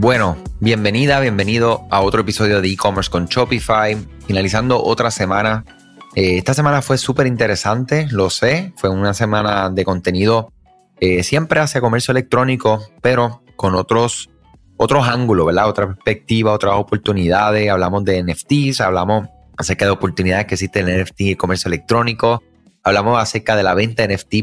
Bueno, bienvenida, bienvenido a otro episodio de e-commerce con Shopify, finalizando otra semana. Eh, esta semana fue súper interesante, lo sé, fue una semana de contenido eh, siempre hacia comercio electrónico, pero con otros, otros ángulos, ¿verdad? Otra perspectiva, otras oportunidades. Hablamos de NFTs, hablamos acerca de oportunidades que existen en NFT y comercio electrónico. Hablamos acerca de la venta de NFT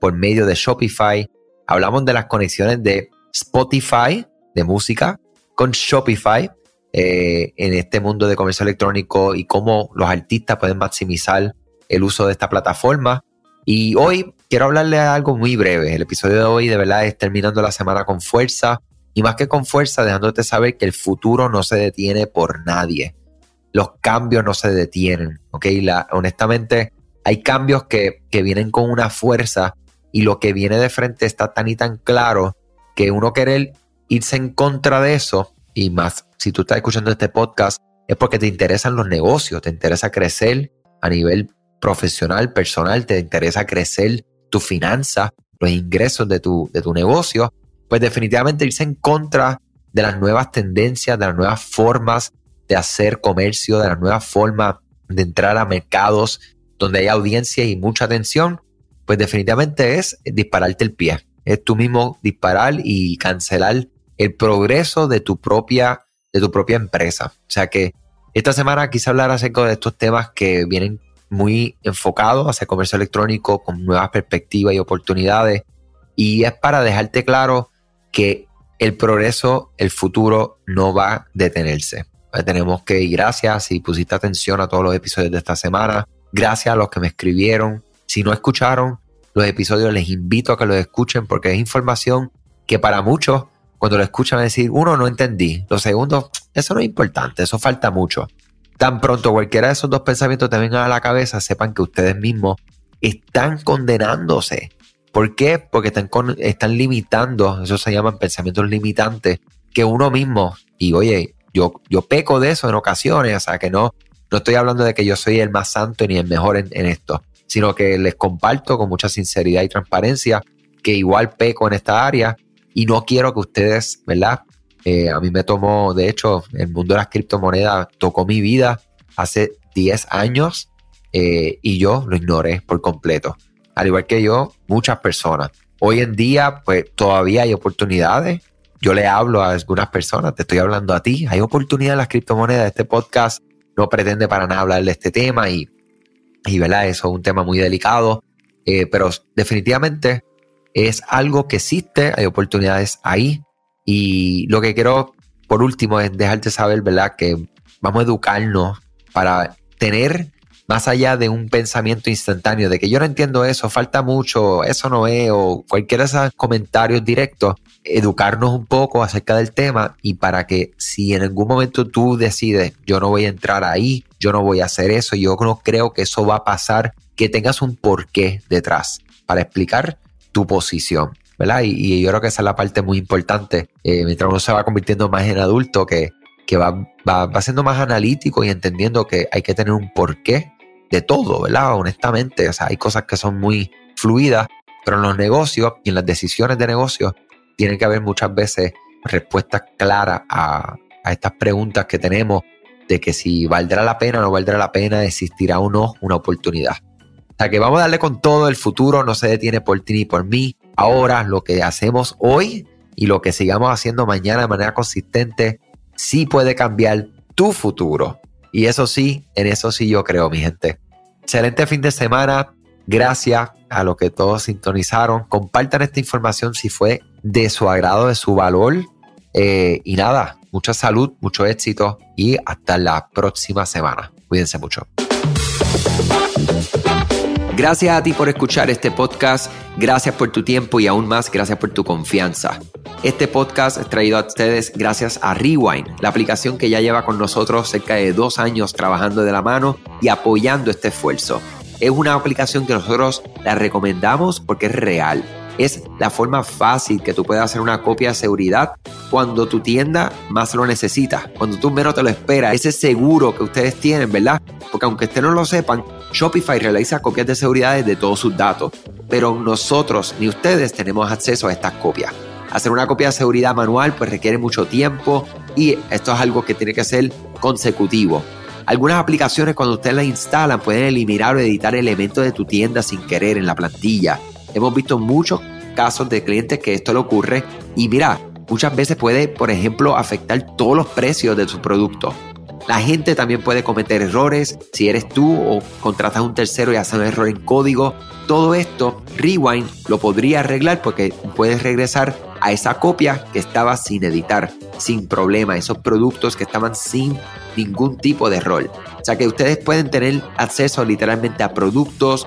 por medio de Shopify. Hablamos de las conexiones de Spotify, de música, con Shopify eh, en este mundo de comercio electrónico y cómo los artistas pueden maximizar el uso de esta plataforma. Y hoy quiero hablarle de algo muy breve. El episodio de hoy de verdad es terminando la semana con fuerza y más que con fuerza, dejándote saber que el futuro no se detiene por nadie. Los cambios no se detienen, ¿ok? La, honestamente, hay cambios que, que vienen con una fuerza y lo que viene de frente está tan y tan claro que uno querer irse en contra de eso y más, si tú estás escuchando este podcast, es porque te interesan los negocios, te interesa crecer a nivel profesional, personal, te interesa crecer tu finanza, los ingresos de tu, de tu negocio, pues definitivamente irse en contra de las nuevas tendencias, de las nuevas formas de hacer comercio, de las nuevas formas de entrar a mercados donde hay audiencia y mucha atención, pues definitivamente es dispararte el pie. Es tú mismo disparar y cancelar el progreso de tu propia, de tu propia empresa. O sea que esta semana quise hablar acerca de estos temas que vienen muy enfocados hacia comercio electrónico con nuevas perspectivas y oportunidades. Y es para dejarte claro que el progreso, el futuro no va a detenerse. Tenemos que ir, gracias si pusiste atención a todos los episodios de esta semana, gracias a los que me escribieron. Si no escucharon los episodios, les invito a que los escuchen porque es información que para muchos cuando lo escuchan decir, uno, no entendí. Lo segundo, eso no es importante, eso falta mucho. Tan pronto cualquiera de esos dos pensamientos te vengan a la cabeza, sepan que ustedes mismos están condenándose. ¿Por qué? Porque están, están limitando, eso se llaman pensamientos limitantes, que uno mismo, y oye, yo, yo peco de eso en ocasiones, o sea que no, no estoy hablando de que yo soy el más santo ni el mejor en, en esto, sino que les comparto con mucha sinceridad y transparencia que igual peco en esta área y no quiero que ustedes, ¿verdad? Eh, a mí me tomó, de hecho, el mundo de las criptomonedas tocó mi vida hace 10 años eh, y yo lo ignoré por completo. Al igual que yo, muchas personas. Hoy en día, pues todavía hay oportunidades. Yo le hablo a algunas personas, te estoy hablando a ti. Hay oportunidades en las criptomonedas. Este podcast no pretende para nada hablar de este tema y, y ¿verdad? Eso es un tema muy delicado. Eh, pero definitivamente es algo que existe, hay oportunidades ahí. Y lo que quiero, por último, es dejarte saber, ¿verdad? Que vamos a educarnos para tener más allá de un pensamiento instantáneo, de que yo no entiendo eso, falta mucho, eso no es, o cualquiera de esos comentarios directos, educarnos un poco acerca del tema y para que si en algún momento tú decides, yo no voy a entrar ahí, yo no voy a hacer eso, yo no creo que eso va a pasar, que tengas un porqué detrás para explicar tu posición, ¿verdad? Y, yo creo que esa es la parte muy importante, eh, mientras uno se va convirtiendo más en adulto, que, que va, va, va siendo más analítico y entendiendo que hay que tener un porqué de todo, ¿verdad? Honestamente, o sea, hay cosas que son muy fluidas, pero en los negocios y en las decisiones de negocios tiene que haber muchas veces respuestas claras a, a estas preguntas que tenemos de que si valdrá la pena o no valdrá la pena, existirá o no una oportunidad. O sea que vamos a darle con todo, el futuro no se detiene por ti ni por mí. Ahora lo que hacemos hoy y lo que sigamos haciendo mañana de manera consistente sí puede cambiar tu futuro. Y eso sí, en eso sí yo creo, mi gente. Excelente fin de semana. Gracias a los que todos sintonizaron. Compartan esta información si fue de su agrado, de su valor. Eh, y nada, mucha salud, mucho éxito y hasta la próxima semana. Cuídense mucho. Gracias a ti por escuchar este podcast, gracias por tu tiempo y aún más gracias por tu confianza. Este podcast es traído a ustedes gracias a Rewind, la aplicación que ya lleva con nosotros cerca de dos años trabajando de la mano y apoyando este esfuerzo. Es una aplicación que nosotros la recomendamos porque es real es la forma fácil que tú puedes hacer una copia de seguridad cuando tu tienda más lo necesita, cuando tú menos te lo esperas, ese seguro que ustedes tienen, ¿verdad? Porque aunque ustedes no lo sepan, Shopify realiza copias de seguridad de todos sus datos, pero nosotros ni ustedes tenemos acceso a estas copias. Hacer una copia de seguridad manual pues requiere mucho tiempo y esto es algo que tiene que ser consecutivo. Algunas aplicaciones cuando ustedes las instalan pueden eliminar o editar elementos de tu tienda sin querer en la plantilla. Hemos visto muchos casos de clientes que esto le ocurre y mira, muchas veces puede, por ejemplo, afectar todos los precios de su producto. La gente también puede cometer errores si eres tú o contratas a un tercero y haces un error en código. Todo esto, Rewind lo podría arreglar porque puedes regresar a esa copia que estaba sin editar, sin problema, esos productos que estaban sin ningún tipo de error. O sea que ustedes pueden tener acceso literalmente a productos,